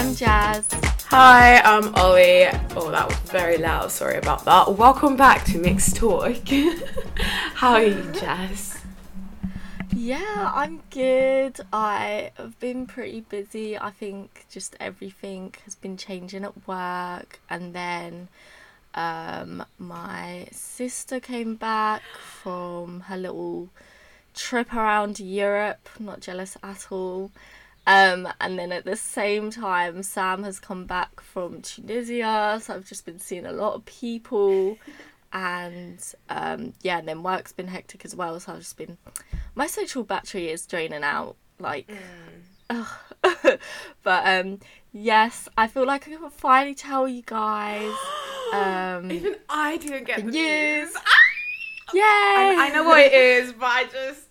I'm Jazz. Hi, I'm Ollie. Oh, that was very loud. Sorry about that. Welcome back to Mixed Talk. How are you, Jazz? Yeah, I'm good. I have been pretty busy. I think just everything has been changing at work, and then um, my sister came back from her little trip around Europe. Not jealous at all. Um, and then at the same time, Sam has come back from Tunisia, so I've just been seeing a lot of people, and um, yeah, and then work's been hectic as well. So I've just been, my social battery is draining out, like, but um, yes, I feel like I can finally tell you guys. Um, Even I didn't get the news. news. Yay! I, I know what it is, but I just.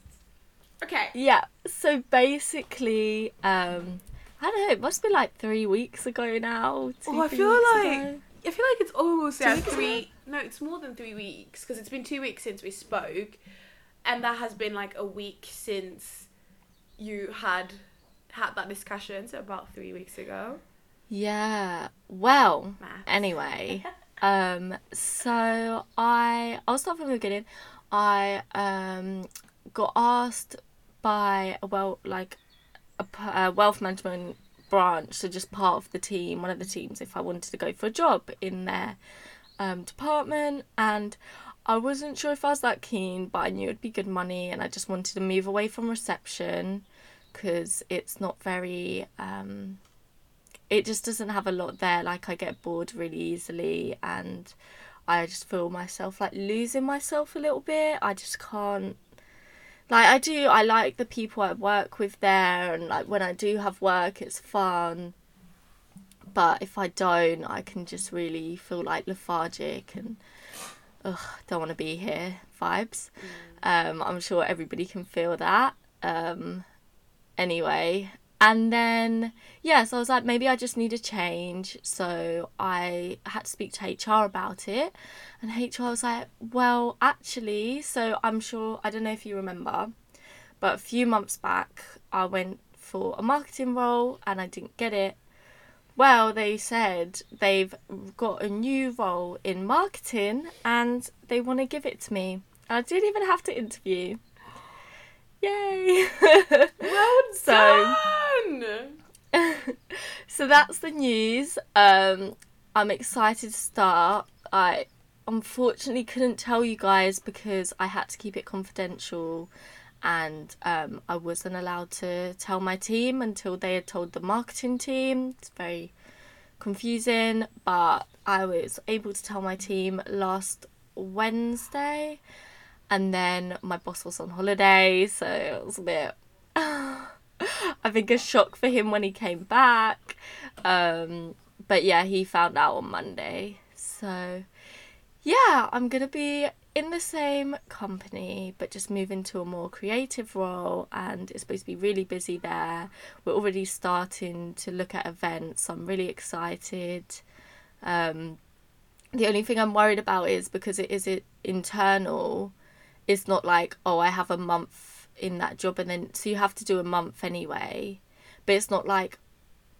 Okay. Yeah. So basically, um, I don't know. It must be like three weeks ago now. two, Oh, I feel like ago. I feel like it's almost yeah, three. No, it's more than three weeks because it's been two weeks since we spoke, and that has been like a week since you had had that discussion. So about three weeks ago. Yeah. Well. Maths. Anyway. um. So I I'll start from the beginning. I um got asked by a well like a wealth management branch, so just part of the team, one of the teams, if I wanted to go for a job in their um, department, and I wasn't sure if I was that keen, but I knew it'd be good money, and I just wanted to move away from reception because it's not very. Um, it just doesn't have a lot there. Like I get bored really easily, and I just feel myself like losing myself a little bit. I just can't. Like I do, I like the people I work with there, and like when I do have work, it's fun. But if I don't, I can just really feel like lethargic and ugh, don't want to be here vibes. Um, I'm sure everybody can feel that. Um, anyway, and then yeah, so I was like, maybe I just need a change. So I had to speak to HR about it, and HR was like, well, actually, so I'm sure I don't know if you remember, but a few months back I went for a marketing role and I didn't get it. Well, they said they've got a new role in marketing and they want to give it to me. I didn't even have to interview. Yay! Well So- done. so that's the news. Um, I'm excited to start. I unfortunately couldn't tell you guys because I had to keep it confidential and um, I wasn't allowed to tell my team until they had told the marketing team. It's very confusing, but I was able to tell my team last Wednesday and then my boss was on holiday, so it was a bit I think a shock for him when he came back. Um, but yeah, he found out on Monday. So yeah, I'm gonna be in the same company, but just move into a more creative role, and it's supposed to be really busy there. We're already starting to look at events. I'm really excited. Um, the only thing I'm worried about is because it is it internal. It's not like oh I have a month in that job and then so you have to do a month anyway, but it's not like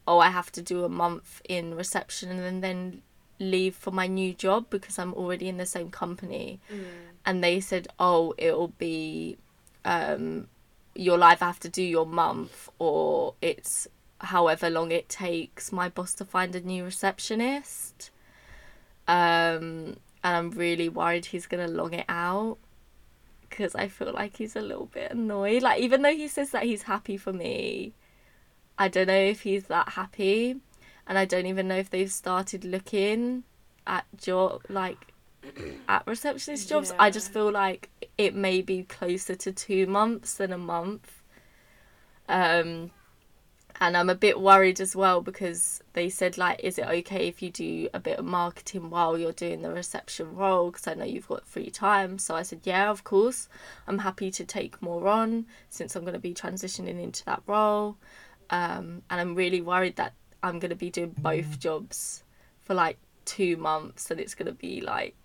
oh I have to do a month in reception and then, then leave for my new job because I'm already in the same company. And they said oh it'll be um you'll either have to do your month or it's however long it takes my boss to find a new receptionist. Um, and I'm really worried he's gonna long it out because I feel like he's a little bit annoyed. Like even though he says that he's happy for me, I don't know if he's that happy, and I don't even know if they've started looking at job like at receptionist jobs. I just feel like it may be closer to two months than a month. Um, and I'm a bit worried as well because they said like, is it okay if you do a bit of marketing while you're doing the reception role? Because I know you've got free time. So I said, yeah, of course. I'm happy to take more on since I'm going to be transitioning into that role. Um, and I'm really worried that I'm going to be doing both jobs for like two months and it's going to be like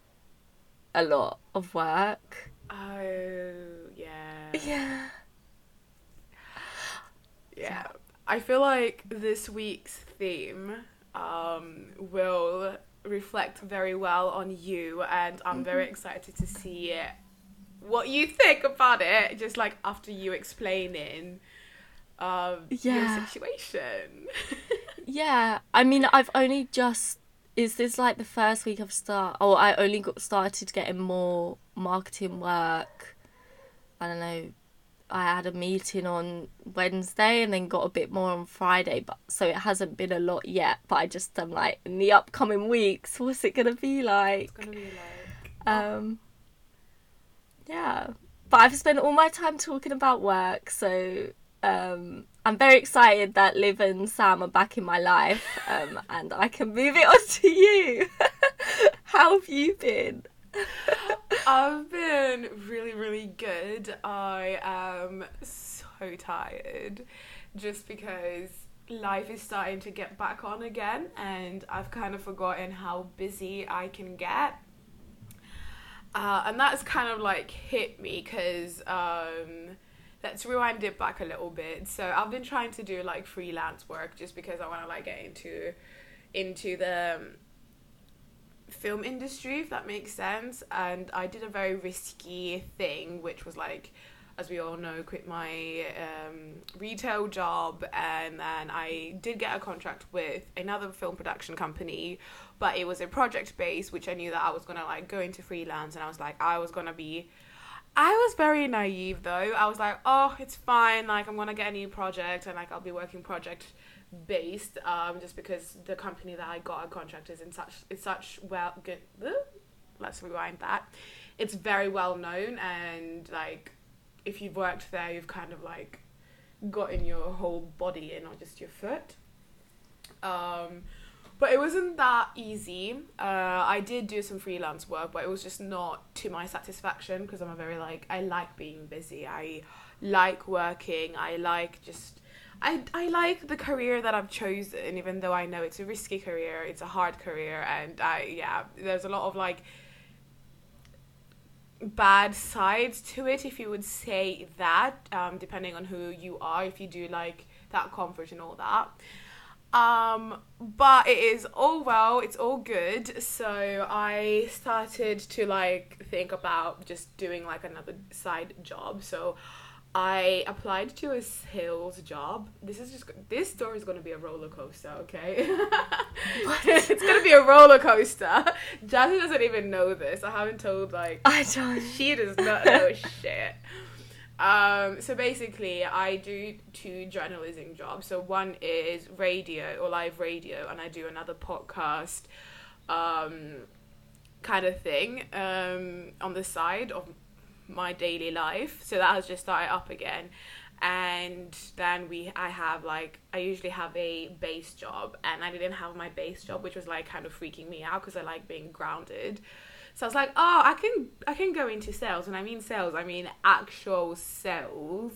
a lot of work. Oh yeah. Yeah. Yeah. I feel like this week's theme um, will reflect very well on you, and I'm very excited to see it. What you think about it, just like after you explaining um, Yeah. your situation. Yeah, I mean, I've only just. Is this like the first week of start? Oh, I only got started getting more marketing work. I don't know. I had a meeting on Wednesday and then got a bit more on Friday, but so it hasn't been a lot yet. But I just am like, in the upcoming weeks, what's it gonna be like? gonna be like. Um, yeah, but I've spent all my time talking about work, so um, I'm very excited that Liv and Sam are back in my life, um, and I can move it on to you. How have you been? I've been really, really good. I am so tired just because life is starting to get back on again and I've kind of forgotten how busy I can get. Uh, and that's kind of like hit me because um, let's rewind it back a little bit. So I've been trying to do like freelance work just because I want to like get into into the um, film industry, if that makes sense. And I did a very risky thing, which was like, as we all know, quit my um, retail job, and then I did get a contract with another film production company, but it was a project base, which I knew that I was gonna like go into freelance, and I was like, I was gonna be. I was very naive though. I was like, oh, it's fine. Like, I'm gonna get a new project, and like, I'll be working project based um, just because the company that I got a contract is in such it's such well good let's rewind that it's very well known and like if you've worked there you've kind of like gotten your whole body and not just your foot. Um, but it wasn't that easy. Uh, I did do some freelance work but it was just not to my satisfaction because I'm a very like I like being busy. I like working. I like just I, I like the career that I've chosen, even though I know it's a risky career, it's a hard career, and I yeah, there's a lot of like bad sides to it, if you would say that, um, depending on who you are, if you do like that comfort and all that. Um, but it is all well, it's all good. So I started to like think about just doing like another side job. So I applied to a sales job. This is just this story is going to be a roller coaster, okay? it's going to be a roller coaster. Jasmine doesn't even know this. I haven't told like I don't. she does not know shit. Um, so basically, I do two journalism jobs. So one is radio or live radio, and I do another podcast, um, kind of thing, um, on the side of my daily life. So that has just started up again. And then we, I have like, I usually have a base job, and I didn't have my base job, which was like kind of freaking me out because I like being grounded. So I was like, oh, I can, I can go into sales, and I mean sales, I mean actual sales,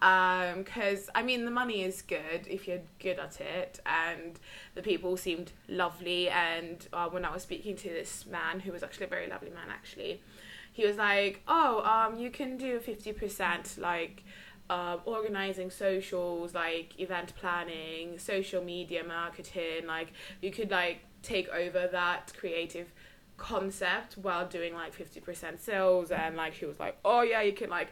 Um, because I mean the money is good if you're good at it, and the people seemed lovely. And uh, when I was speaking to this man, who was actually a very lovely man, actually, he was like, "Oh, um, you can do fifty percent like uh, organizing socials, like event planning, social media marketing. Like you could like take over that creative concept while doing like fifty percent sales." And like she was like, "Oh yeah, you can like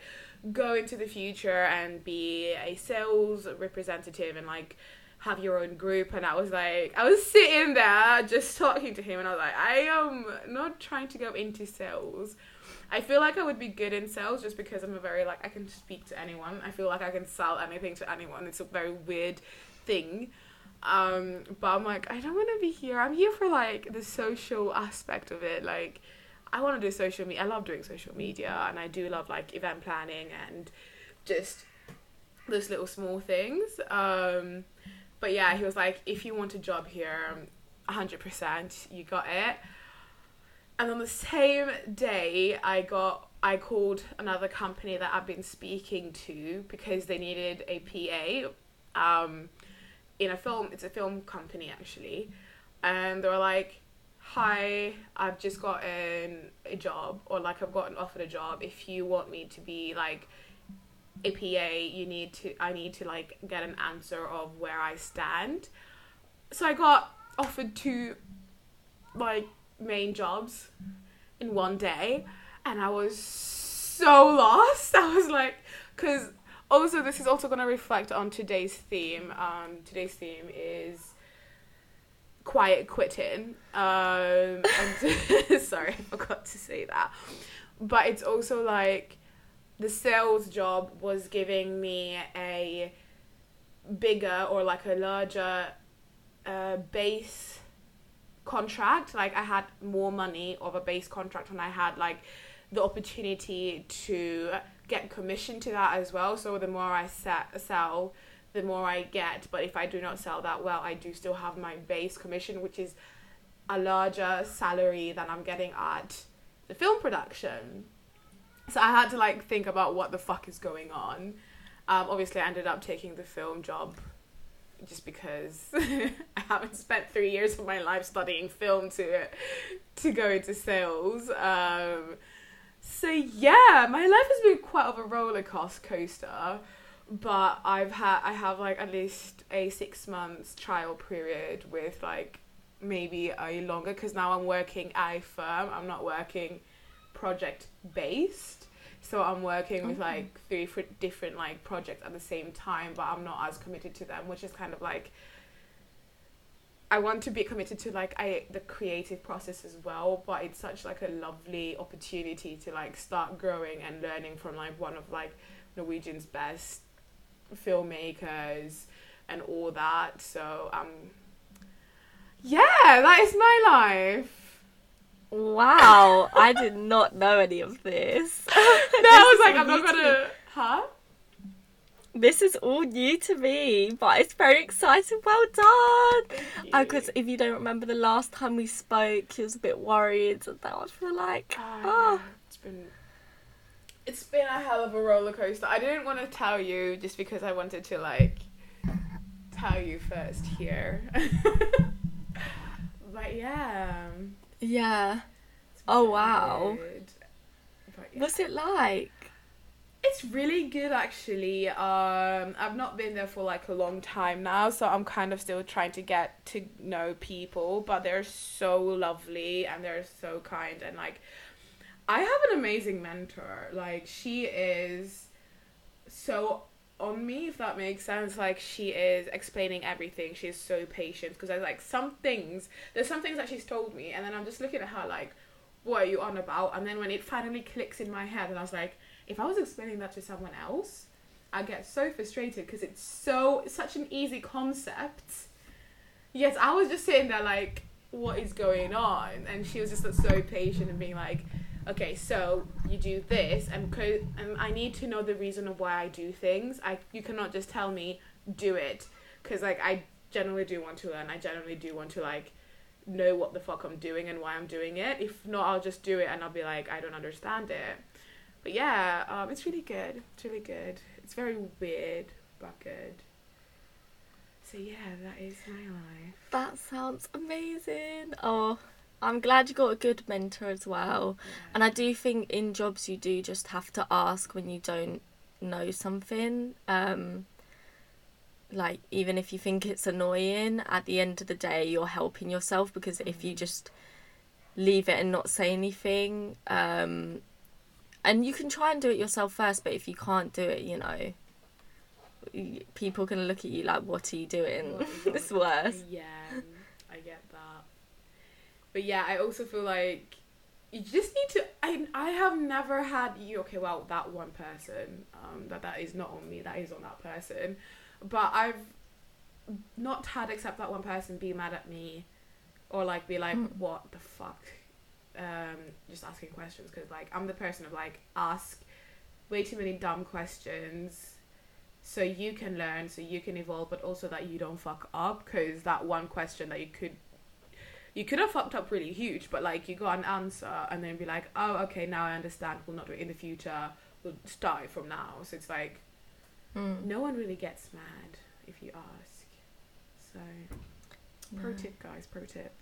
go into the future and be a sales representative and like." have your own group and I was like I was sitting there just talking to him and I was like I am not trying to go into sales I feel like I would be good in sales just because I'm a very like I can speak to anyone. I feel like I can sell anything to anyone. It's a very weird thing. Um, but I'm like, I don't want to be here. I'm here for like the social aspect of it. Like, I want to do social media. I love doing social media, and I do love like event planning and just those little small things. Um, but yeah, he was like, if you want a job here, hundred percent, you got it. And on the same day, I got I called another company that I've been speaking to because they needed a PA. Um, in a film, it's a film company actually, and they were like, "Hi, I've just gotten a job, or like I've gotten offered a job. If you want me to be like a PA, you need to I need to like get an answer of where I stand." so I got offered to like main jobs in one day and I was so lost. I was like cuz also this is also going to reflect on today's theme. Um today's theme is quiet quitting. Um sorry, I forgot to say that. But it's also like the sales job was giving me a bigger or like a larger uh, base contract. Like I had more money of a base contract, and I had like the opportunity to get commission to that as well. So the more I set, sell, the more I get. But if I do not sell that well, I do still have my base commission, which is a larger salary than I'm getting at the film production. So I had to like think about what the fuck is going on. Um, obviously, I ended up taking the film job just because I haven't spent three years of my life studying film to to go into sales. Um, so yeah, my life has been quite of a roller coaster, but I've had I have like at least a six months trial period with like maybe a longer because now I'm working at a firm. I'm not working project based. So I'm working with like three different like projects at the same time, but I'm not as committed to them, which is kind of like I want to be committed to like I the creative process as well, but it's such like a lovely opportunity to like start growing and learning from like one of like Norwegian's best filmmakers and all that. So um yeah, that is my life. Wow, I did not know any of this. no, I was like, I'm not gonna. Huh? This is all new to me, but it's very exciting. Well done. Because uh, if you don't remember the last time we spoke, he was a bit worried, and that was for like, oh, oh. it's been. It's been a hell of a roller coaster. I didn't want to tell you just because I wanted to like tell you first here. but yeah. Yeah. Oh wow. Yeah. What's it like? It's really good actually. Um, I've not been there for like a long time now, so I'm kind of still trying to get to know people. But they're so lovely and they're so kind and like, I have an amazing mentor. Like she is so on me if that makes sense like she is explaining everything. She's so patient because i like some things there's some things that she's told me and then i'm just looking at her like what are you on about? And then when it finally clicks in my head and i was like if i was explaining that to someone else i get so frustrated because it's so such an easy concept. Yes i was just sitting there like what is going on? And she was just like, so patient and being like okay, so you do this, and, co- and I need to know the reason of why I do things. I you cannot just tell me do it, because like I generally do want to learn. I generally do want to like know what the fuck I'm doing and why I'm doing it. If not, I'll just do it and I'll be like I don't understand it. But yeah, um, it's really good. It's really good. It's very weird, but good. So yeah, that is my life. That sounds amazing. Oh, I'm glad you got a good mentor as well. Yeah. And I do think in jobs you do just have to ask when you don't know something. Um, like even if you think it's annoying, at the end of the day you're helping yourself because if you mm. just leave it and not say anything, um, and you can try and do it yourself first, but if you can't do it, you know, people can look at you like, "What are you doing?" it's worse. Yeah, I get that. But yeah, I also feel like you just need to. I I have never had you. Okay, well that one person. Um, that that is not on me. That is on that person. But I've not had except that one person be mad at me, or like be like, mm. what the fuck. Um, just asking questions because like I'm the person of like ask way too many dumb questions so you can learn so you can evolve but also that you don't fuck up because that one question that you could you could have fucked up really huge, but like you got an answer and then be like, oh, okay, now I understand. We'll not do it in the future. We'll start it from now. So it's like, mm. no one really gets mad if you ask. So, pro tip, guys, pro tip.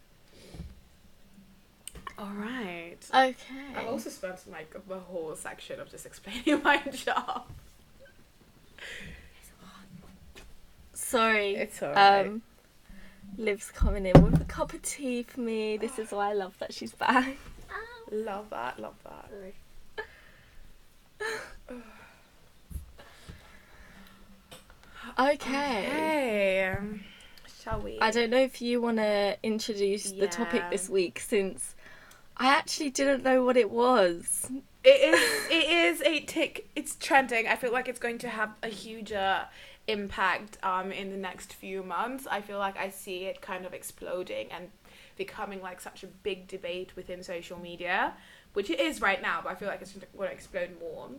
All right. Okay. I've also spent like the whole section of just explaining my job. Sorry. It's alright. Um, Liv's coming in with a cup of tea for me. This is why I love that she's back. Love that, love that. Okay. Okay. Shall we? I don't know if you want to introduce the topic Yeah. this week since I actually didn't know what it was. It is. It is a tick. It's trending. I feel like it's going to have a huge uh, impact um in the next few months. I feel like I see it kind of exploding and becoming like such a big debate within social media, which it is right now. But I feel like it's going to explode more.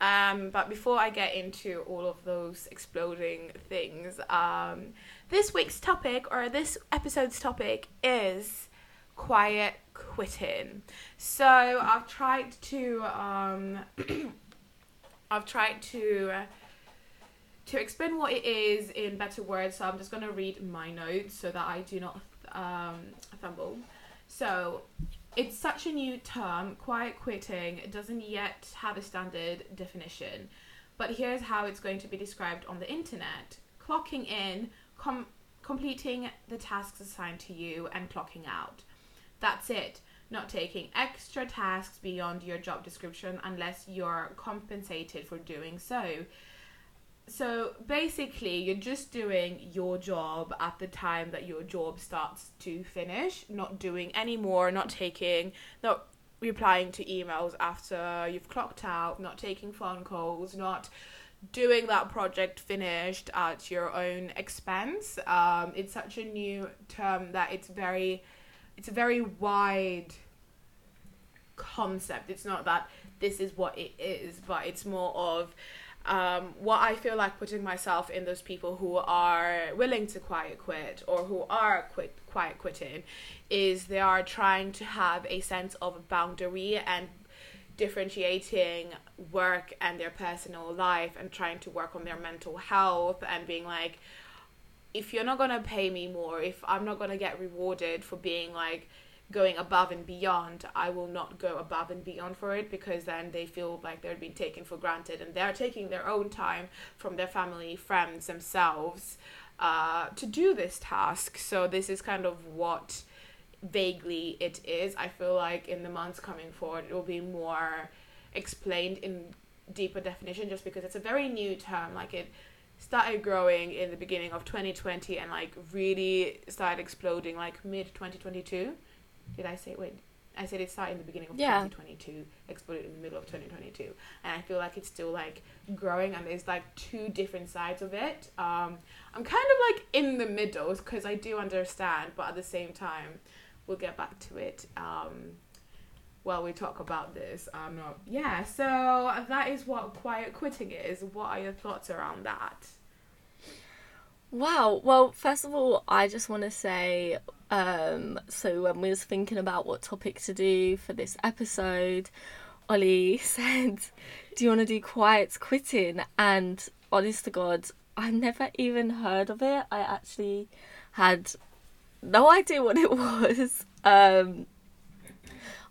Um, but before I get into all of those exploding things, um, this week's topic or this episode's topic is quiet quitting. So I've tried to um, I've tried to to explain what it is in better words. So I'm just gonna read my notes so that I do not um, fumble. So it's such a new term, quiet quitting. Doesn't yet have a standard definition, but here's how it's going to be described on the internet: clocking in, com- completing the tasks assigned to you, and clocking out. That's it. Not taking extra tasks beyond your job description unless you're compensated for doing so. So basically, you're just doing your job at the time that your job starts to finish, not doing any more, not taking, not replying to emails after you've clocked out, not taking phone calls, not doing that project finished at your own expense. Um, it's such a new term that it's very, it's a very wide concept. It's not that this is what it is, but it's more of um, what I feel like putting myself in those people who are willing to quiet quit or who are quit quiet quitting is they are trying to have a sense of boundary and differentiating work and their personal life and trying to work on their mental health and being like if you're not gonna pay me more if i'm not gonna get rewarded for being like going above and beyond i will not go above and beyond for it because then they feel like they're being taken for granted and they're taking their own time from their family friends themselves uh, to do this task. So this is kind of what vaguely it is. I feel like in the months coming forward it will be more explained in deeper definition just because it's a very new term. Like it started growing in the beginning of 2020 and like really started exploding like mid 2022 did i say wait i said it started in the beginning of Yeah. 2022 exploded in the middle of 2022 and i feel like it's still like growing and there's like two different sides of it. Um i'm kind of like in the middle because i do understand but at the same time we'll get back to it um while we talk about this. Um yeah so that is what quiet quitting is. What are your thoughts around that Wow. Well, first of all, I just want to say um, so when we was thinking about what topic to do for this episode, Ollie said, Do you want to do quiet quitting? And honest to God, I've never even heard of it. I actually had no idea what it was. Um,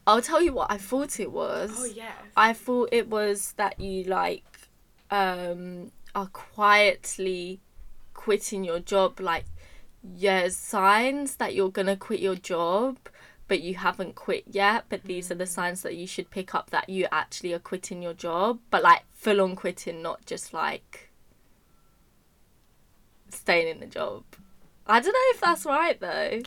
I'll tell you what I thought it was. oh yes I thought it was that you like um are quietly quitting your job like yeah signs that you're gonna quit your job but you haven't quit yet but these are the signs that you should pick up that you actually are quitting your job but like full on quitting not just like staying in the job i don't know if that's right though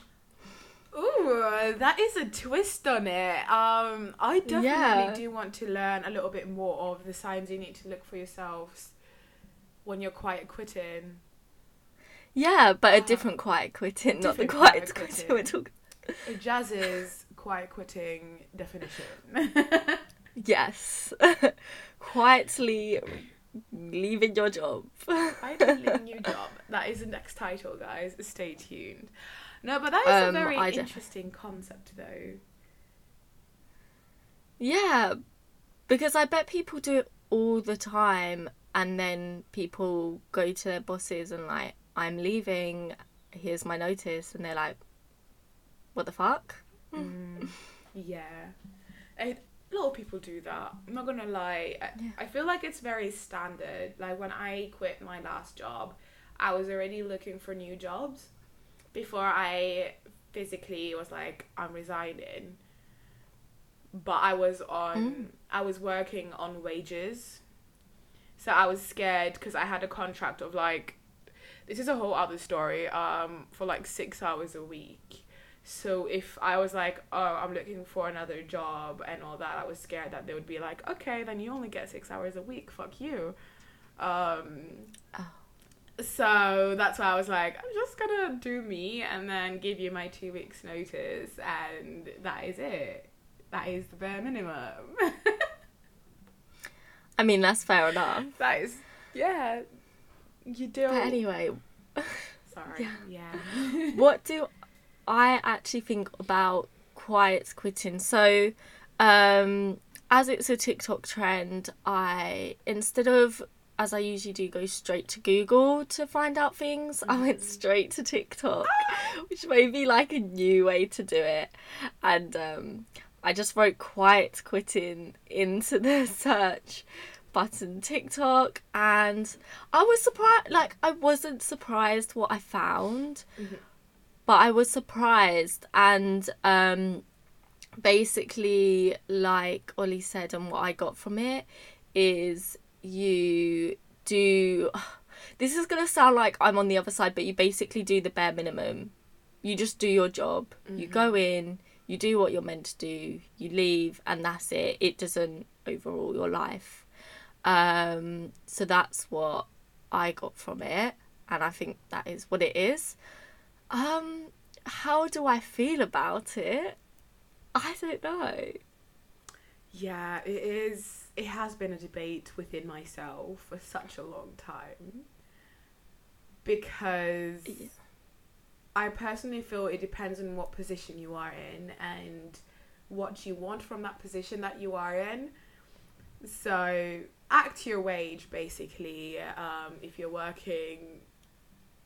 Ooh, that is a twist on it. Um, I definitely Yeah. do want to learn a little bit more of the signs you need to look for yourselves when you're quiet quitting. Yeah but a Ah. different quiet quitting not the quiet quiet quitting we're talking Jazz's quiet quitting definition. Yes. Quietly leaving your job. I don't leaving your job. That is the next title, guys. Stay tuned. No, but that is a Um, very I def- interesting concept, though. Yeah, because I bet people do it all the time and then people go to their bosses and like, I'm leaving, here's my notice and they're like, What the fuck? Mm, yeah. A lot of people do that. I'm not gonna lie. I, Yeah. I feel like it's very standard. Like when I quit my last job, I was already looking for new jobs before I physically was like I'm resigning. But I was on Mm. I was working on wages. So I was scared because I had a contract of like this is a whole other story um for like 6 hours a week. So if I was like, oh, I'm looking for another job and all that, I was scared that they would be like, okay, then you only get six hours a week. Fuck you. Um, Oh. So that's why I was like, I'm just gonna do me and then give you my two weeks notice, and that is it. That is the bare minimum. I mean, that's fair enough. that is, yeah. You do. But anyway, Sorry. Yeah. Yeah. what do I actually think about quiet quitting? So, um, as it's a TikTok trend, I instead of as I usually do go straight to Google to find out things, I went straight to TikTok, which may be like a new way to do it. And um, I just wrote quiet quitting into the search button TikTok and I was surprised like I wasn't surprised what I found Mhm. but I was surprised and um basically like Ollie said and what I got from it is you do this is going to sound like I'm on the other side but you basically do the bare minimum. You just do your job. You go in you do what you're meant to do you leave and that's it. It doesn't overrule your life um so that's what I got from it and I think that is what it is um how do I feel about it I don't know Yeah, it is. It has been a debate within myself for such a long time. Because Yeah. I personally feel it depends on what position you are in and what you want from that position that you are in. So, act your wage basically. Um, if you're working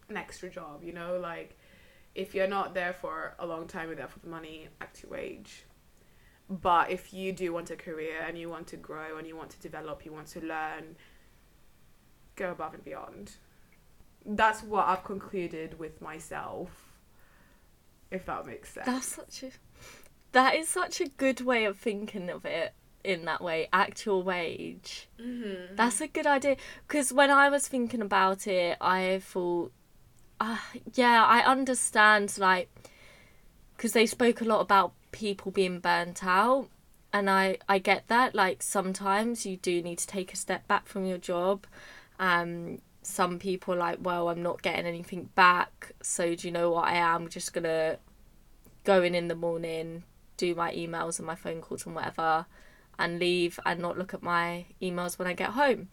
an extra job, you know, like if you're not there for a long time, you're there for the money, act your wage. But if you do want a career and you want to grow and you want to develop, you want to learn, go above and beyond. That's what I've concluded with myself. If that makes sense. That's such a that is such a good way of thinking of it in that way. Actual wage. mm-hmm. That's a good idea. Because when I was thinking about it, I thought, uh, yeah, I understand. Like, because they spoke a lot about people being burnt out, and I I get that. Like sometimes you do need to take a step back from your job. Um, some people are like, well, I'm not getting anything back, so do you know what? I am just gonna go in in the morning, do my emails and my phone calls and whatever, and leave and not look at my emails when I get home.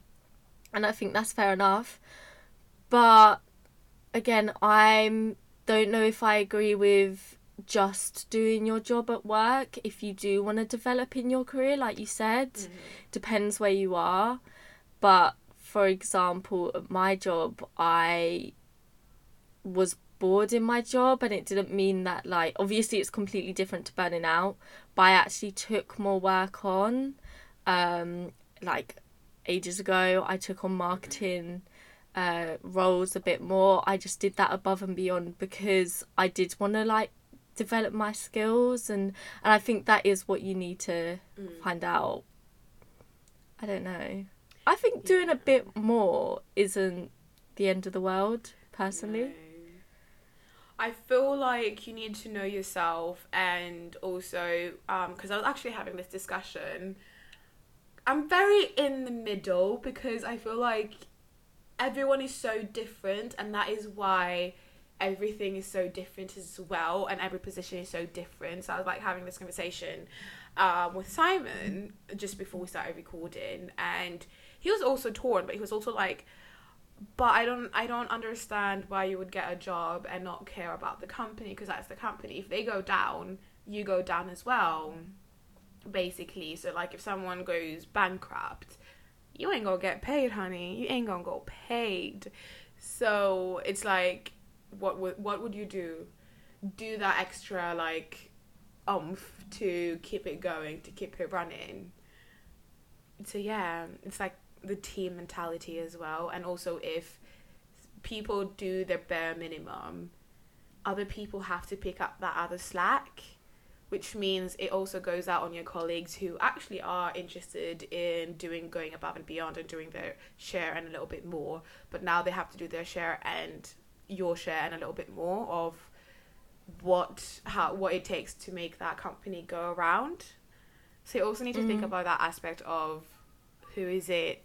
And I think that's fair enough. But again, I don't know if I agree with just doing your job at work. If you do want to develop in your career, like you said, mm-hmm. depends where you are. But for example, at my job, I was bored in my job, and it didn't mean that, like, obviously it's completely different to burning out, but I actually took more work on. Um, like, ages ago, I took on marketing uh, roles a bit more. I just did that above and beyond because I did want to, like, develop my skills, and, and I think that is what you need to Mm. find out. I don't know. I think doing a bit more isn't the end of the world, personally. No. I feel like you need to know yourself and also because I was actually having this discussion. I'm very in the middle because I feel like everyone is so different and that is why everything is so different as well and every position is so different. So I was like having this conversation um, with Simon just before we started recording and he was also torn but he was also like but I don't I don't understand why you would get a job and not care about the company because that's the company. If they go down, you go down as well. Basically, so like if someone goes bankrupt, you ain't gonna get paid, honey. You ain't gonna go paid. So it's like, what would what would you do? Do that extra like, umph to keep it going, to keep it running. So yeah, it's like the team mentality as well and also if people do their bare minimum other people have to pick up that other slack which means it also goes out on your colleagues who actually are interested in doing going above and beyond and doing their share and a little bit more but now they have to do their share and your share and a little bit more of what how what it takes to make that company go around so you also need to think Mm. about that aspect of who is it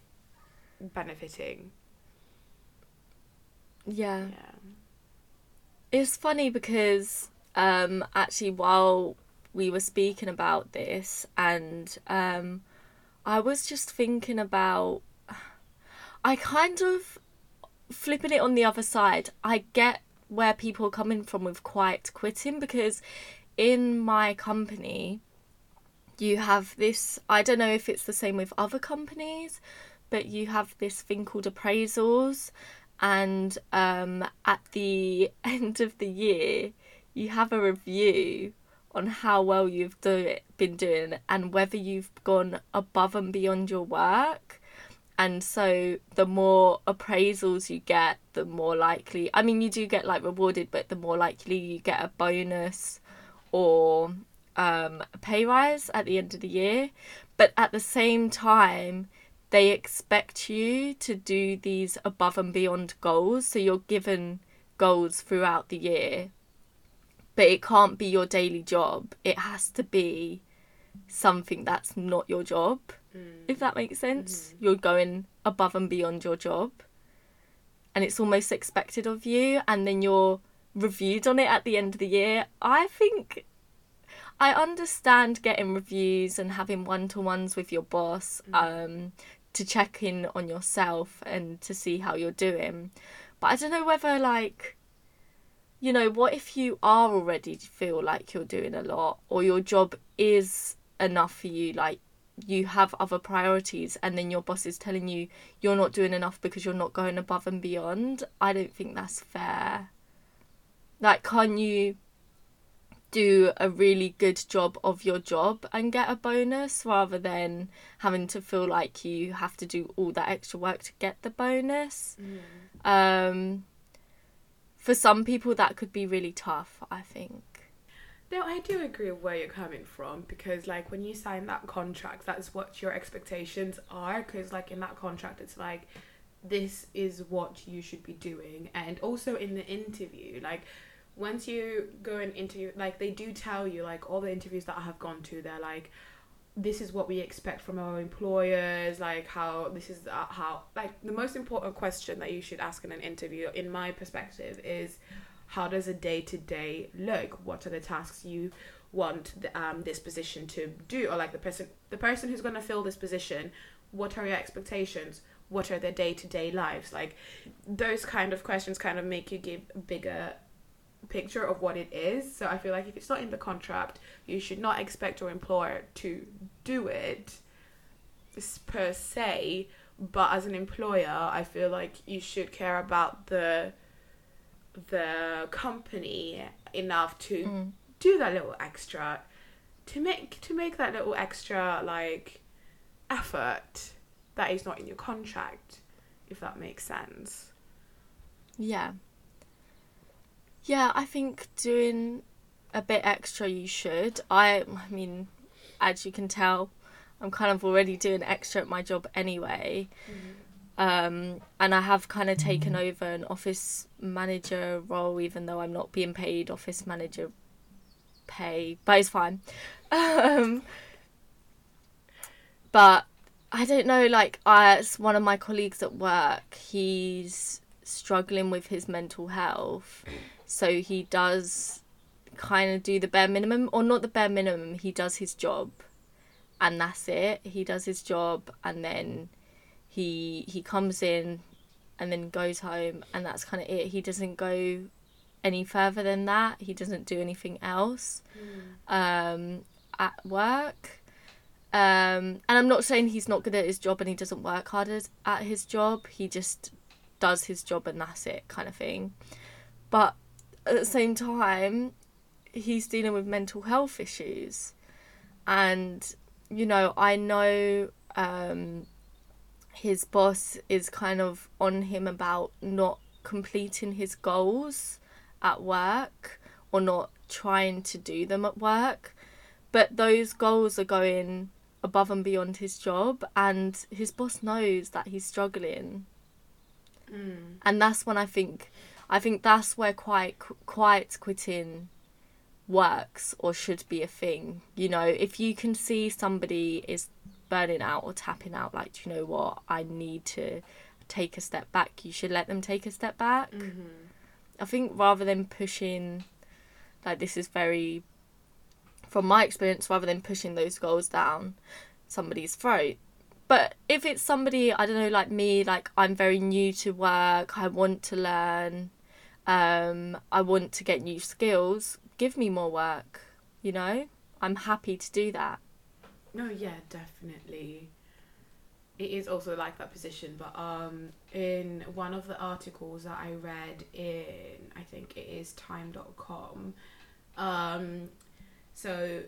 benefiting Yeah. yeah It's funny because um actually while we were speaking about this and um I was just thinking about I kind of flipping it on the other side. I get where people are coming from with quiet quitting because in my company you have this I don't know if it's the same with other companies, but you have this thing called appraisals and um, at the end of the year you have a review on how well you've do been doing and whether you've gone above and beyond your work. And so the more appraisals you get the more likely i mean you do get like rewarded but the more likely you get a bonus or um, a pay rise at the end of the year. But at the same time they expect you to do these above and beyond goals. So you're given goals throughout the year but it can't be your daily job. It has to be something that's not your job mm. if that makes sense. Mm. You're going above and beyond your job and it's almost expected of you and then you're reviewed on it at the end of the year. I think i understand getting reviews and having one-to-ones with your boss mm. um to check in on yourself and to see how you're doing. But i don't know whether like you know what if you are already feel like you're doing a lot or your job is enough for you like you have other priorities and then your boss is telling you you're not doing enough because you're not going above and beyond i don't think that's fair. Like can you do a really good job of your job and get a bonus rather than having to feel like you have to do all that extra work to get the bonus um for some people that could be really tough i think No, I do agree with where you're coming from because, like, when you sign that contract, that's what your expectations are. Because, like, in that contract, it's like, this is what you should be doing. And also in the interview, like, once you go and interview, like, they do tell you, like, all the interviews that I have gone to, they're like, this is what we expect from our employers, like, how this is uh, how, like, the most important question that you should ask in an interview, in my perspective, is how does a day to day look? What are the tasks you want the, um, this position to do, or like the person the person who's going to fill this position? What are your expectations? What are their day to day lives? Like those kind of questions kind of make you give bigger picture of what it is. So I feel like if it's not in the contract, you should not expect your employer to do it per se. But as an employer, I feel like you should care about the the company enough to Mm. do that little extra to make to make that little extra like effort that is not in your contract if that makes sense Yeah. Yeah, I think doing a bit extra you should. I I mean, as you can tell, I'm kind of already doing extra at my job anyway. Um, and I have kind of taken over an office manager role, even though I'm not being paid office manager pay, but it's fine. Um, but I don't know, like, as one of my colleagues at work, he's struggling with his mental health. So he does kind of do the bare minimum, or not the bare minimum, he does his job. And that's it. He does his job and then he he comes in and then goes home and that's kind of it. He doesn't go any further than that. He doesn't do anything else um, at work. Um, and I'm not saying he's not good at his job and he doesn't work hard at, at his job. He just does his job and that's it, kind of thing. But at the same time, he's dealing with mental health issues. And, you know, I know um, his boss is kind of on him about not completing his goals at work or not trying to do them at work. But those goals are going above and beyond his job, and his boss knows that he's struggling. Mm. And that's when I think, I think that's where quiet, quiet quitting works or should be a thing. You know, if you can see somebody is burning out or tapping out, like, do you know what, I need to take a step back, you should let them take a step back. Mm-hmm. I think rather than pushing, like, this is very, from my experience, rather than pushing those goals down somebody's throat. But if it's somebody, I don't know, like me, like I'm very new to work, I want to learn, um, I want to get new skills, give me more work, you know? I'm happy to do that. No, yeah, definitely. It is also like that position, but um, in one of the articles that I read in, I think it is time.com, um, so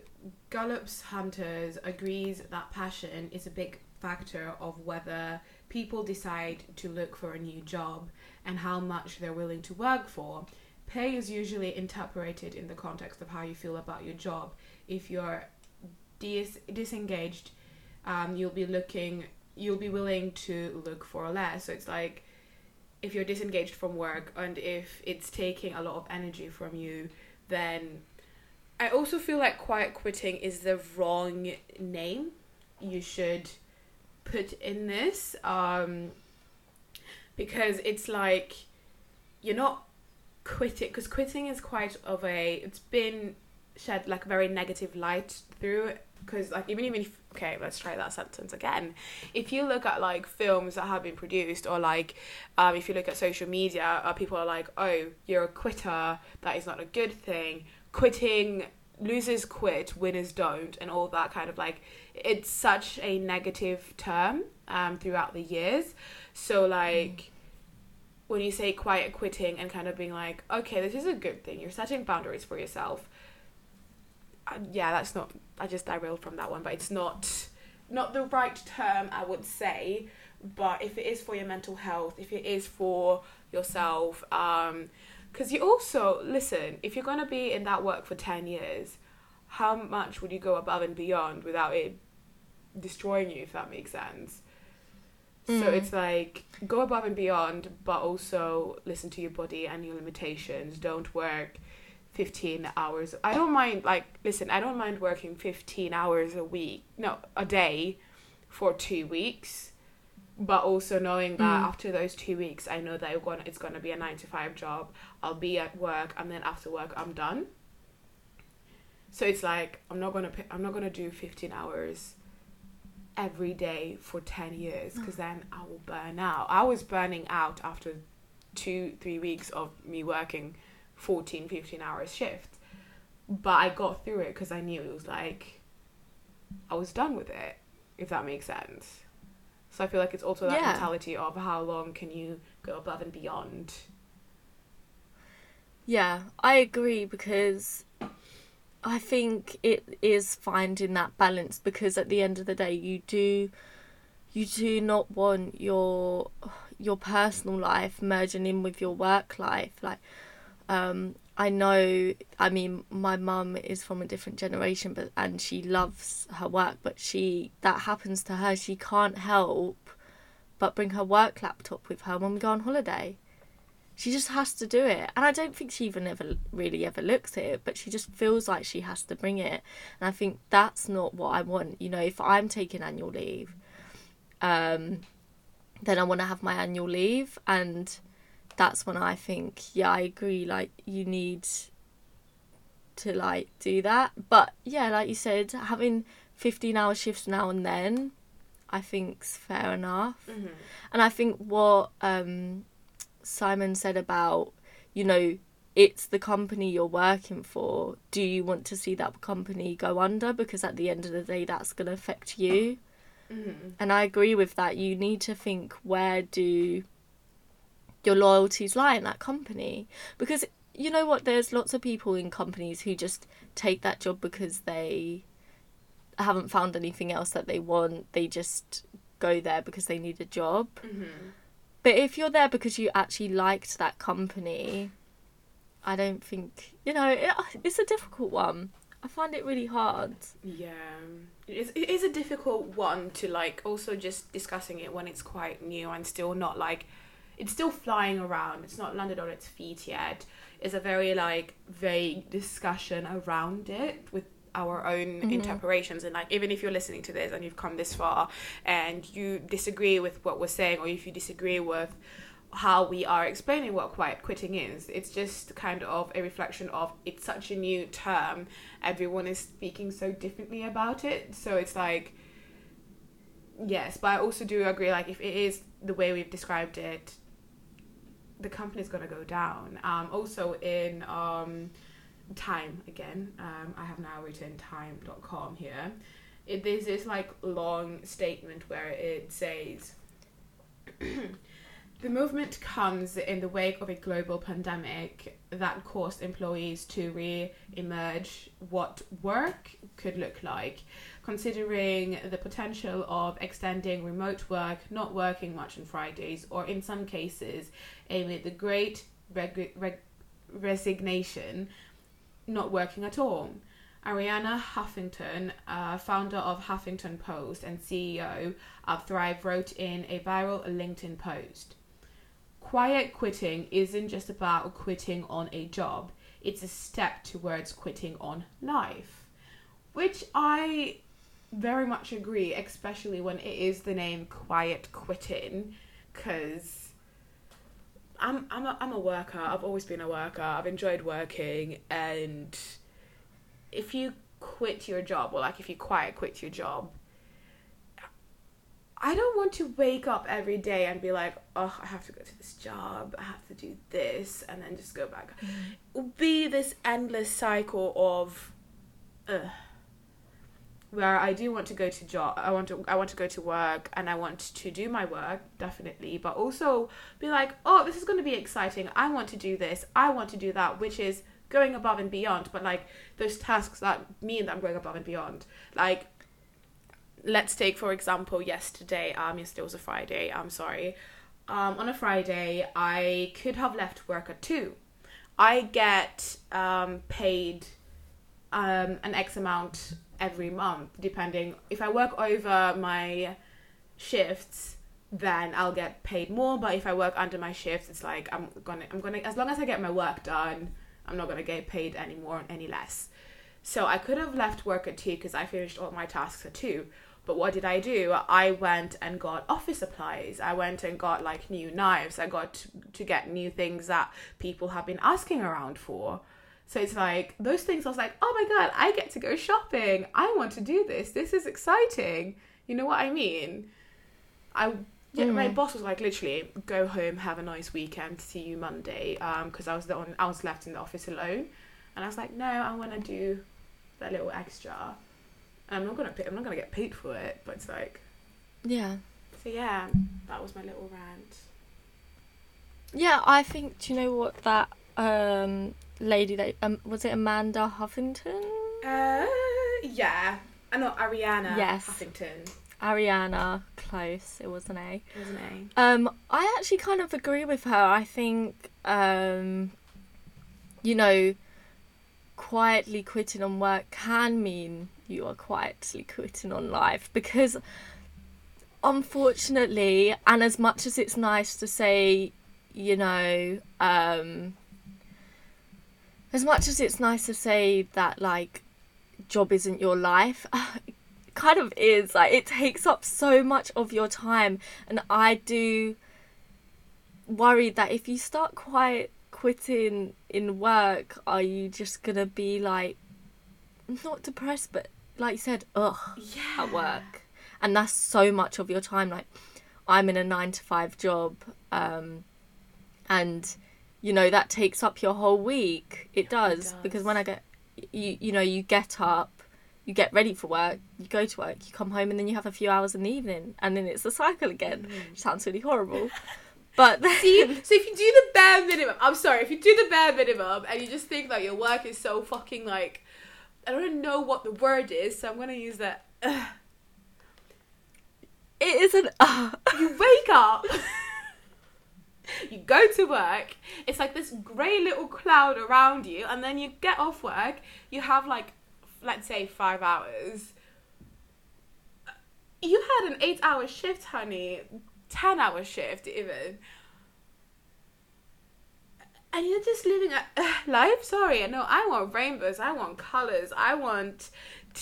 Gallup's Hunters agrees that passion is a big factor of whether people decide to look for a new job and how much they're willing to work for. Pay is usually interpreted in the context of how you feel about your job. If you're dis- disengaged, um, you'll be looking, you'll be willing to look for less. So it's like if you're disengaged from work and if it's taking a lot of energy from you, then I also feel like quiet quitting is the wrong name. You should put in this um, because it's like you're not quitting because quitting is quite of a it's been shed like very negative light through because like even even if okay let's try that sentence again. If you look at like films that have been produced or like um, if you look at social media uh, people are like oh you're a quitter that is not a good thing. Quitting losers quit winners don't and all that kind of like it's such a negative term um, throughout the years so like when you say quiet quitting and kind of being like okay this is a good thing. You're setting boundaries for yourself. Uh, yeah that's not i just derailed from that one but it's not not the right term i would say. But if it is for your mental health if it is for yourself um because you also listen if you're going to be in that work for 10 years how much would you go above and beyond without it destroying you if that makes sense so Mm. it's like go above and beyond but also listen to your body and your limitations. Don't work 15 hours. I don't mind like listen i don't mind working 15 hours a week no a day for two weeks. But also knowing that Mm. after those two weeks i know that it's gonna, it's gonna be a nine to five job. I'll be at work and then after work i'm done. So it's like i'm not gonna i'm not gonna do 15 hours every day for 10 years because then i will burn out. I was burning out after two three weeks of me working 14 15 hours shift. But i got through it because i knew it was like i was done with it if that makes sense. So i feel like it's also that Yeah. mentality of how long can you go above and beyond? Yeah, I agree because I think it is finding that balance because at the end of the day you do you do not want your your personal life merging in with your work life. Like um I know I mean my mum is from a different generation but and she loves her work but she that happens to her. She can't help but bring her work laptop with her when we go on holiday she just has to do it. And i don't think she even ever really ever looks at it but she just feels like she has to bring it. And i think that's not what i want. You know if i'm taking annual leave um then i want to have my annual leave. And that's when i think yeah i agree like you need to like do that. But yeah like you said having 15 hour shifts now and then i think's fair enough. Mm-hmm. and I think what um, Simon said about, you know, it's the company you're working for. Do you want to see that company go under? Because at the end of the day, that's going to affect you. Mm-hmm. And I agree with that. You need to think where do your loyalties lie in that company? Because you know what? There's lots of people in companies who just take that job because they haven't found anything else that they want. They just go there because they need a job. Mm-hmm. But if you're there because you actually liked that company, I don't think you know it, uh, it's a difficult one. I find it really hard. Yeah, it is, it is a difficult one to like. Also, just discussing it when it's quite new and still not like it's still flying around. It's not landed on its feet yet. It's a very like vague discussion around it with our own Mhm. interpretations. And like even if you're listening to this and you've come this far and you disagree with what we're saying or if you disagree with how we are explaining what quiet quitting is it's just kind of a reflection of it's such a new term. Everyone is speaking so differently about it. So it's like yes but i also do agree like if it is the way we've described it the company's going to go down. Um also in um time again. Um i have now written time.com here. It there's this like long statement where it says the movement comes in the wake of a global pandemic that caused employees to re-emerge. What work could look like? Considering the potential of extending remote work not working much on fridays or in some cases amid the great reg- reg- resignation not working at all. Arianna Huffington, uh, founder of Huffington Post and CEO of Thrive, wrote in a viral LinkedIn post Quiet quitting isn't just about quitting on a job, it's a step towards quitting on life. Which I very much agree, especially when it is the name quiet quitting, because I'm I'm a, I'm a worker. I've always been a worker. I've enjoyed working, and if you quit your job, or like if you quiet quit your job, I don't want to wake up every day and be like, oh, I have to go to this job. I have to do this, and then just go back. It will be this endless cycle of, ugh, where I do want to go to job. I want to I want to go to work, and I want to do my work definitely, but also be like, oh, this is going to be exciting. I want to do this. I want to do that, which is going above and beyond. But like those tasks that mean that I'm going above and beyond. Like, let's take for example yesterday. Um, yesterday was a Friday. I'm sorry. Um, on a Friday, I could have left work at two. I get um paid um an X amount every month, depending if I work over my shifts then I'll get paid more. But if I work under my shifts, it's like I'm gonna I'm gonna as long as I get my work done, I'm not gonna get paid any more any less. So I could have left work at two because I finished all my tasks at two. But what did I do? I went and got office supplies. I went and got like new knives. I got to, to get new things that people have been asking around for. So it's like those things. I was like, oh my god, I get to go shopping. I want to do this. This is exciting. You know what I mean? I yeah, my Mm. boss was like literally go home, have a nice weekend, see you Monday. Um, because I was the on, I was left in the office alone, and I was like, no, I want to do that little extra. And I'm not gonna pay, I'm not gonna get paid for it, but it's like Yeah. so yeah, that was my little rant. Yeah, I think. Do you know what that um lady that um was it Amanda Huffington? Uh, yeah, I know Arianna Yes. Huffington, Arianna, close. It was an A. it? Um, I actually kind of agree with her. I think, um, you know, quietly quitting on work can mean you are quietly quitting on life because, unfortunately, and as much as it's nice to say, you know, um, as much as it's nice to say that, like, job isn't your life, it kind of is. Like, it takes up so much of your time and I do worry that if you start quite quitting in work, are you just gonna be like not depressed, but like you said, ugh, Yeah. at work, and that's so much of your time. Like I'm in a nine to five job, um, and you know that takes up your whole week. It does, because when I get you, you know, you get up. You get ready for work, you go to work, you come home, and then you have a few hours in the evening, and then it's the cycle again. Which sounds really horrible, but See, so if you do the bare minimum, I'm sorry, if you do the bare minimum and you just think that your work is so fucking like, I don't know what the word is, so I'm gonna use that. Ugh. it is an Uh, You wake up. you go to work, it's like this grey little cloud around you, and then you get off work, you have like, let's say, five hours. You had an eight hour shift, honey, 10 hour shift, even. And you're just living a uh, life. Sorry, no, I want rainbows. I want colors. I want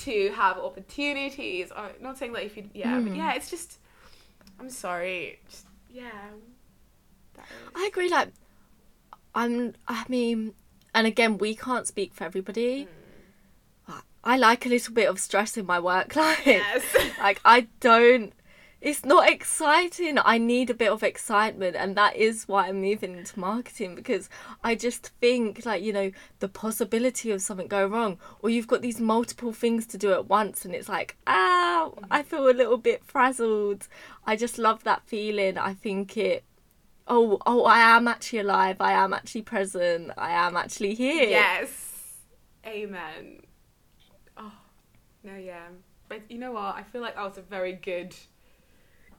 to have opportunities. I'm not saying that if you, yeah, but Mm. yeah, it's just. I'm sorry. Just, yeah. I agree. Like, I'm. I mean, and again, we can't speak for everybody. I like a little bit of stress in my work life. Yes. like, I don't. It's not exciting. I need a bit of excitement, and that is why I'm moving into marketing because I just think, like, you know, the possibility of something going wrong, or you've got these multiple things to do at once, and it's like, ah, I feel a little bit frazzled. I just love that feeling. I think it oh oh i am actually alive i am actually present i am actually here Yes. Amen. Oh, no, yeah. But you know what? I feel like that was a very good,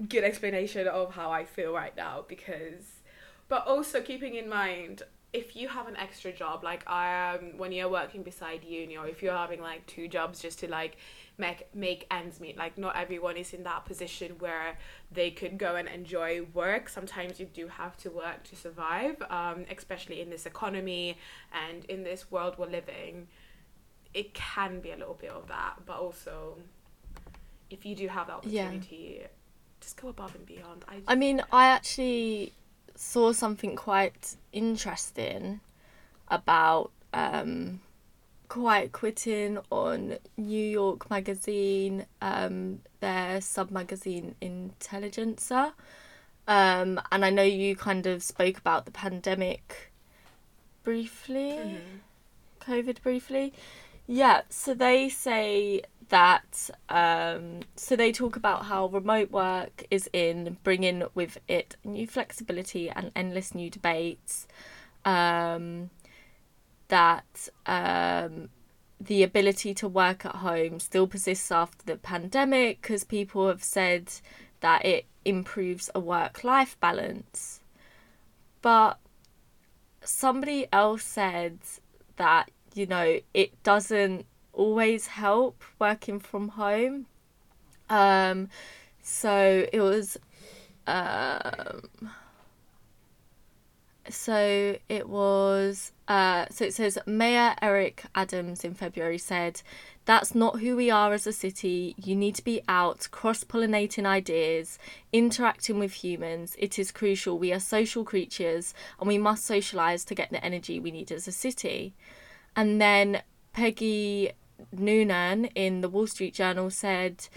good explanation of how I feel right now because, but also keeping in mind if you have an extra job like I um when you're working beside uni or if you're having like two jobs just to like make make ends meet like not everyone is in that position where they could go and enjoy work. Sometimes you do have to work to survive um especially in this economy and in this world we're living. It can be a little bit of that but also if you do have that Yeah. opportunity just go above and beyond. I, i mean i actually saw something quite interesting about um quiet quitting on new york magazine um their sub magazine intelligencer um and i know you kind of spoke about the pandemic briefly Mhm. COVID briefly. Yeah, so they say that, um, so they talk about how remote work is in bringing with it new flexibility and endless new debates. Um, that um, the ability to work at home still persists after the pandemic because people have said that it improves a work life balance. But somebody else said that you know it doesn't always help working from home. Um so it was um so it was uh so it says mayor eric adams in february said that's not who we are as a city. You need to be out cross-pollinating ideas interacting with humans. It is crucial. We are social creatures and we must socialize to get the energy we need as a city and then Peggy Noonan in the Wall Street Journal said,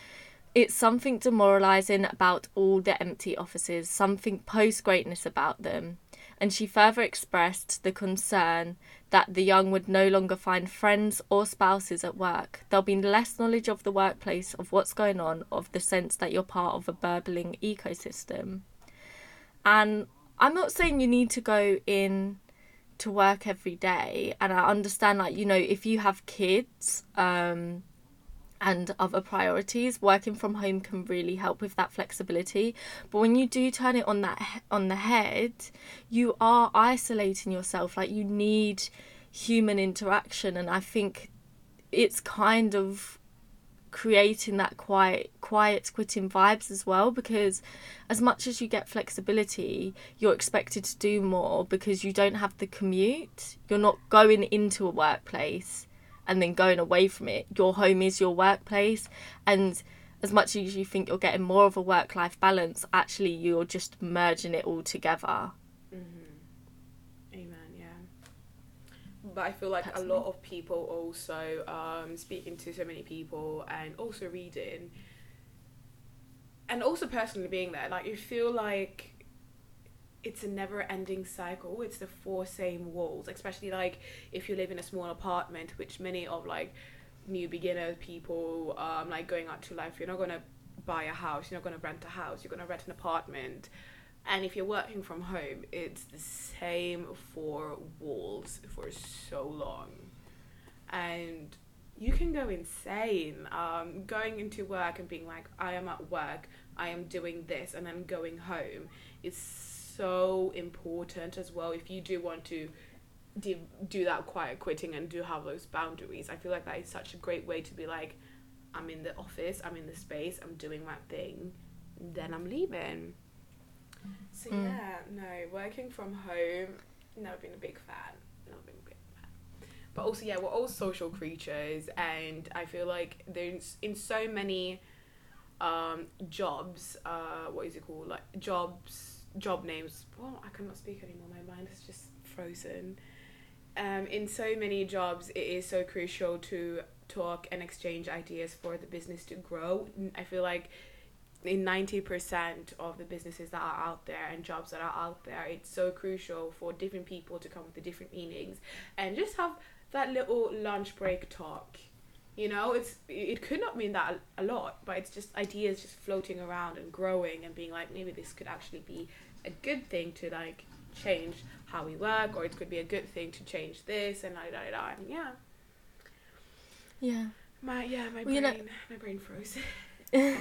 It's something demoralising about all the empty offices, something post greatness about them. And she further expressed the concern that the young would no longer find friends or spouses at work. There'll be less knowledge of the workplace, of what's going on, of the sense that you're part of a burbling ecosystem. And I'm not saying you need to go in to work every day and i understand like you know if you have kids um and other priorities working from home can really help with that flexibility. But when you do turn it on that on the head you are isolating yourself like you need human interaction and i think it's kind of creating that quiet quiet quitting vibes as well because as much as you get flexibility you're expected to do more because you don't have the commute. You're not going into a workplace and then going away from it. Your home is your workplace. And as much as you think you're getting more of a work life balance actually you're just merging it all together Amen, yeah. But I feel like a lot of people also um, speaking to so many people and also reading and also personally being there, like you feel like it's a never ending cycle. It's the four same walls, especially like if you live in a small apartment, which many of like new beginner people um like going out to life, you're not gonna buy a house, you're not gonna rent a house, you're gonna rent an apartment. And if you're working from home, it's the same four walls for so long. And you can go insane um, going into work and being like, I am at work, I am doing this, and then going home is so important as well if you do want to do, do that quiet quitting and do have those boundaries. I feel like that is such a great way to be like, I'm in the office, I'm in the space, I'm doing my thing, then I'm leaving. So Mm. yeah, no, working from home, never been a big fan. Never been a big fan. But also, yeah, we're all social creatures, and I feel like there's in so many um, jobs. Uh, what is it called? Like jobs, job names. Well, I cannot speak anymore. My mind is just frozen. Um, in so many jobs, it is so crucial to talk and exchange ideas for the business to grow. I feel like in 90% of the businesses that are out there and jobs that are out there, it's so crucial for different people to come with the different meanings and just have that little lunch break talk. You know, it's it could not mean that a lot, but it's just ideas just floating around and growing and being like maybe this could actually be a good thing to like change how we work, or it could be a good thing to change this and da da da. And yeah, Yeah. my yeah my Well, brain you know- my brain froze. well,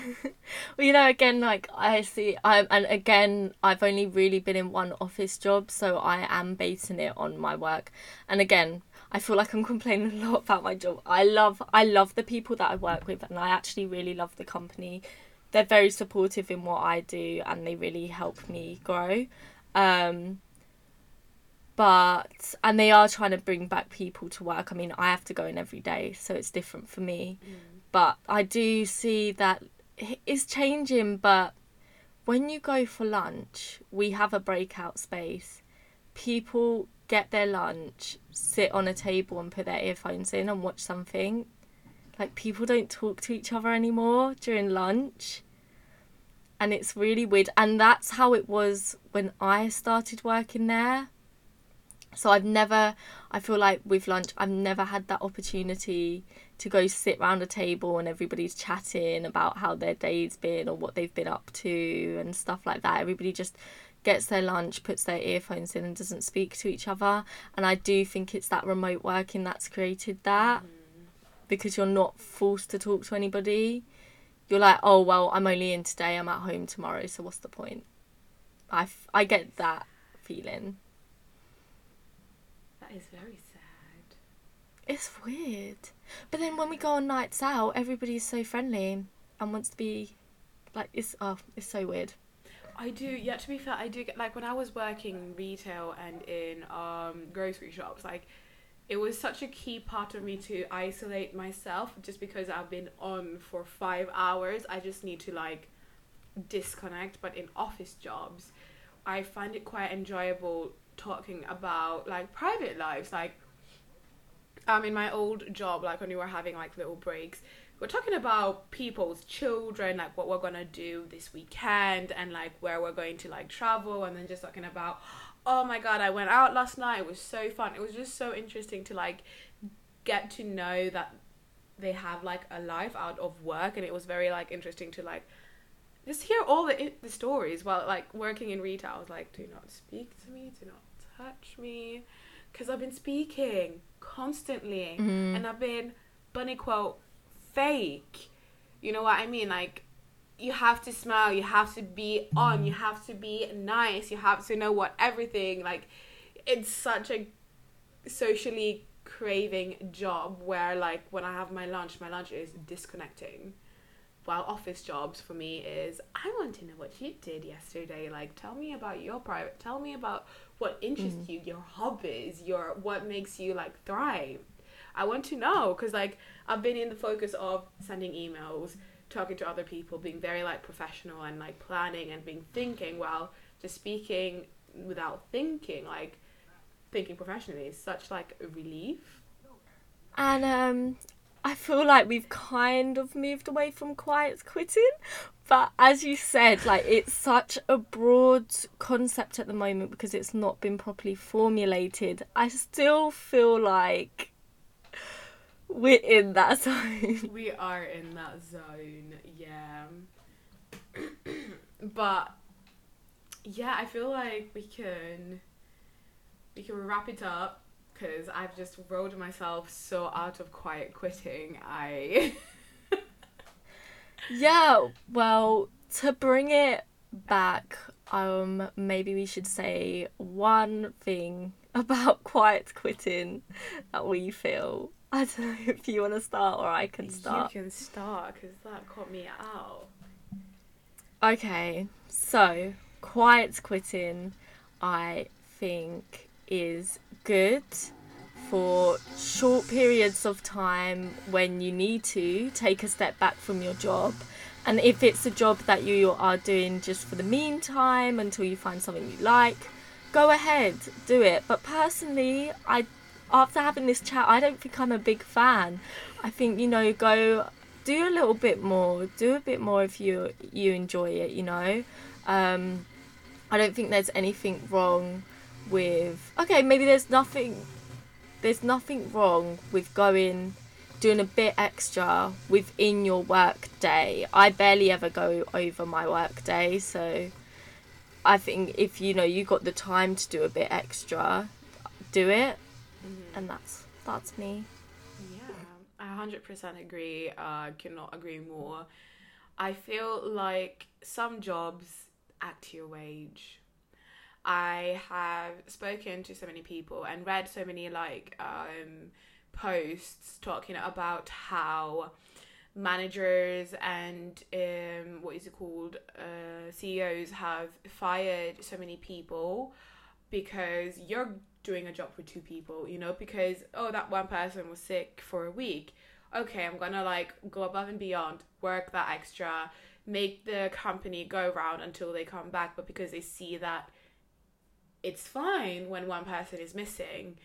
you know, again, like I see, I and again, I've only really been in one office job, so I am basing it on my work. And again, I feel like I'm complaining a lot about my job. I love, I love the people that I work with, and I actually really love the company. They're very supportive in what I do, and they really help me grow. Um, but and they are trying to bring back people to work. I mean, I have to go in every day, so it's different for me but I do see that it's changing. But when you go for lunch, we have a breakout space. People get their lunch, sit on a table, and put their earphones in and watch something. Like, people don't talk to each other anymore during lunch. And it's really weird. And that's how it was when I started working there. So I've never, I feel like with lunch, I've never had that opportunity to go sit round a table and everybody's chatting about how their day's been or what they've been up to and stuff like that. Everybody just gets their lunch, puts their earphones in, and doesn't speak to each other. And I do think it's that remote working that's created that because you're not forced to talk to anybody. You're like, oh, well, I'm only in today, I'm at home tomorrow, so what's the point? I, f- I get that feeling. That is very sad. It's weird. But then when we go on nights out, everybody's so friendly and wants to be like it's oh, it's so weird. I do. Yeah, to be fair, I do get like when I was working in retail and in um grocery shops, like it was such a key part of me to isolate myself just because I've been on for five hours. I just need to like disconnect. But in office jobs, I find it quite enjoyable talking about like private lives. Like um in my old job, like when we were having like little breaks, we're talking about people's children, like what we're gonna do this weekend and like where we're going to like travel and then just talking about oh my god, I went out last night, it was so fun. It was just so interesting to like get to know that they have like a life out of work and it was very like interesting to like just hear all the the stories while like working in retail. I was like, do not speak to me, do not touch me, because I've been speaking constantly mm-hmm. and I've been bunny quote fake. You know what I mean? Like you have to smile, you have to be on, you have to be nice, you have to know what everything like it's such a socially craving job where like when I have my lunch, my lunch is disconnecting. While office jobs for me is I want to know what you did yesterday. Like tell me about your private tell me about what interests you, your hobbies, your what makes you like thrive. I want to know because like I've been in the focus of sending emails, talking to other people, being very like professional and like planning and being thinking while just speaking without thinking, like thinking professionally is such like a relief. And um I feel like we've kind of moved away from quiet quitting. But as you said, like it's such a broad concept at the moment because it's not been properly formulated. I still feel like we're in that zone. We are in that zone, yeah. but yeah, I feel like we can we can wrap it up because I've just rolled myself so out of quiet quitting. I Yeah, well, to bring it back, um, maybe we should say one thing about quiet quitting that we feel. I don't know if you want to start or I can start. You can start because that caught me out. Okay, so quiet quitting, I think, is good for short periods of time when you need to take a step back from your job. And if it's a job that you are doing just for the meantime until you find something you like, go ahead, do it. But personally, I after having this chat, I don't think I'm a big fan. I think you know, go do a little bit more, do a bit more if you you enjoy it. You know, um, I don't think there's anything wrong with. Okay, maybe there's nothing. There's nothing wrong with going doing a bit extra within your work day. I barely ever go over my work day, so I think if you know you got the time to do a bit extra, do it, mm-hmm. and that's that's me. Yeah, I hundred percent agree. Uh, cannot agree more. I feel like some jobs act your wage. I have spoken to so many people and read so many like um, posts talking about how managers and um, what is it called uh, CEOs have fired so many people because you're doing a job for two people you know because oh that one person was sick for a week. Okay i'm gonna like go above and beyond work that extra make the company go around until they come back but because they see that it's fine when one person is missing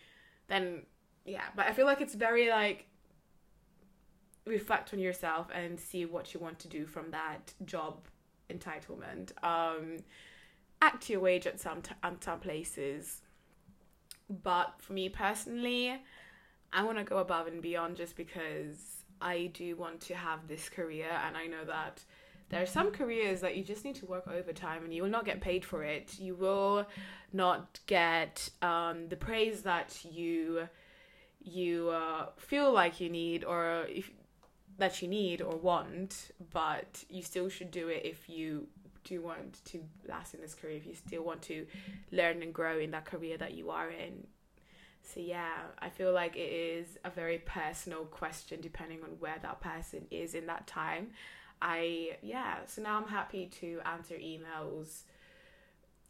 then yeah but i feel like it's very like reflect on yourself and see what you want to do from that job entitlement. Um, act your wage at some t- at some places, but for me personally, I want to go above and beyond just because I do want to have this career, and I know that there are some careers that you just need to work overtime and you will not get paid for it. You will not get um, the praise that you you uh, feel like you need, or if that you need or want, but you still should do it if you do want to last in this career, if you still want to learn and grow in that career that you are in. So, yeah, I feel like it is a very personal question depending on where that person is in that time. I, yeah, so now I'm happy to answer emails.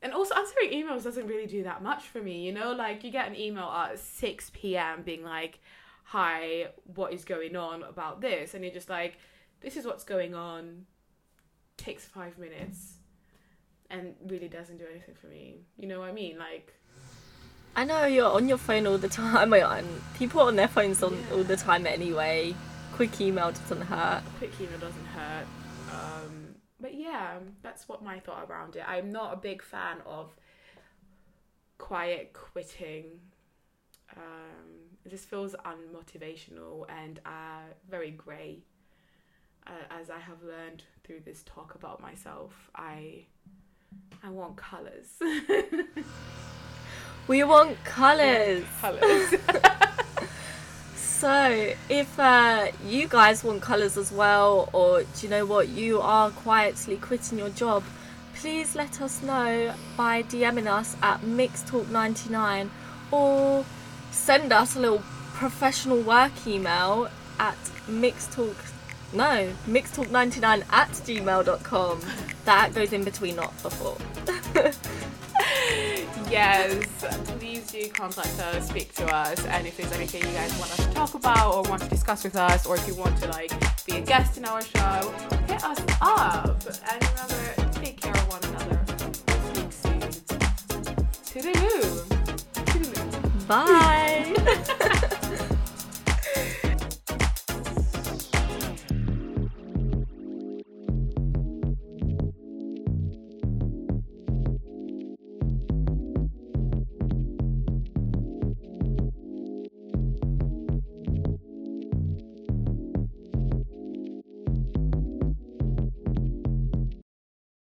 And also, answering emails doesn't really do that much for me, you know? Like, you get an email at 6 p.m. being like, hi, what is going on about this? And you're just like, this is what's going on. Takes five minutes and really doesn't do anything for me. You know what I mean? Like, I know you're on your phone all the time. And people are on their phones on yeah. all the time anyway. Quick email doesn't hurt. Quick email doesn't hurt. Um, but yeah, that's what my thought around it. I'm not a big fan of quiet quitting. Um, it just feels unmotivational and uh, very grey. Uh, as I have learned through this talk about myself, I I want colours. we want colours. Colours. so, if uh, you guys want colours as well, or do you know what, you are quietly quitting your job, please let us know by DMing us at mixtalk99 or send us a little professional work email at mixtalk no mixtalk99 at gmail.com that goes in between not before yes please do contact us speak to us and if there's anything you guys want us to talk about or want to discuss with us or if you want to like be a guest in our show hit us up. And remember take care of one another. Speak soon. Toodaloo Bye.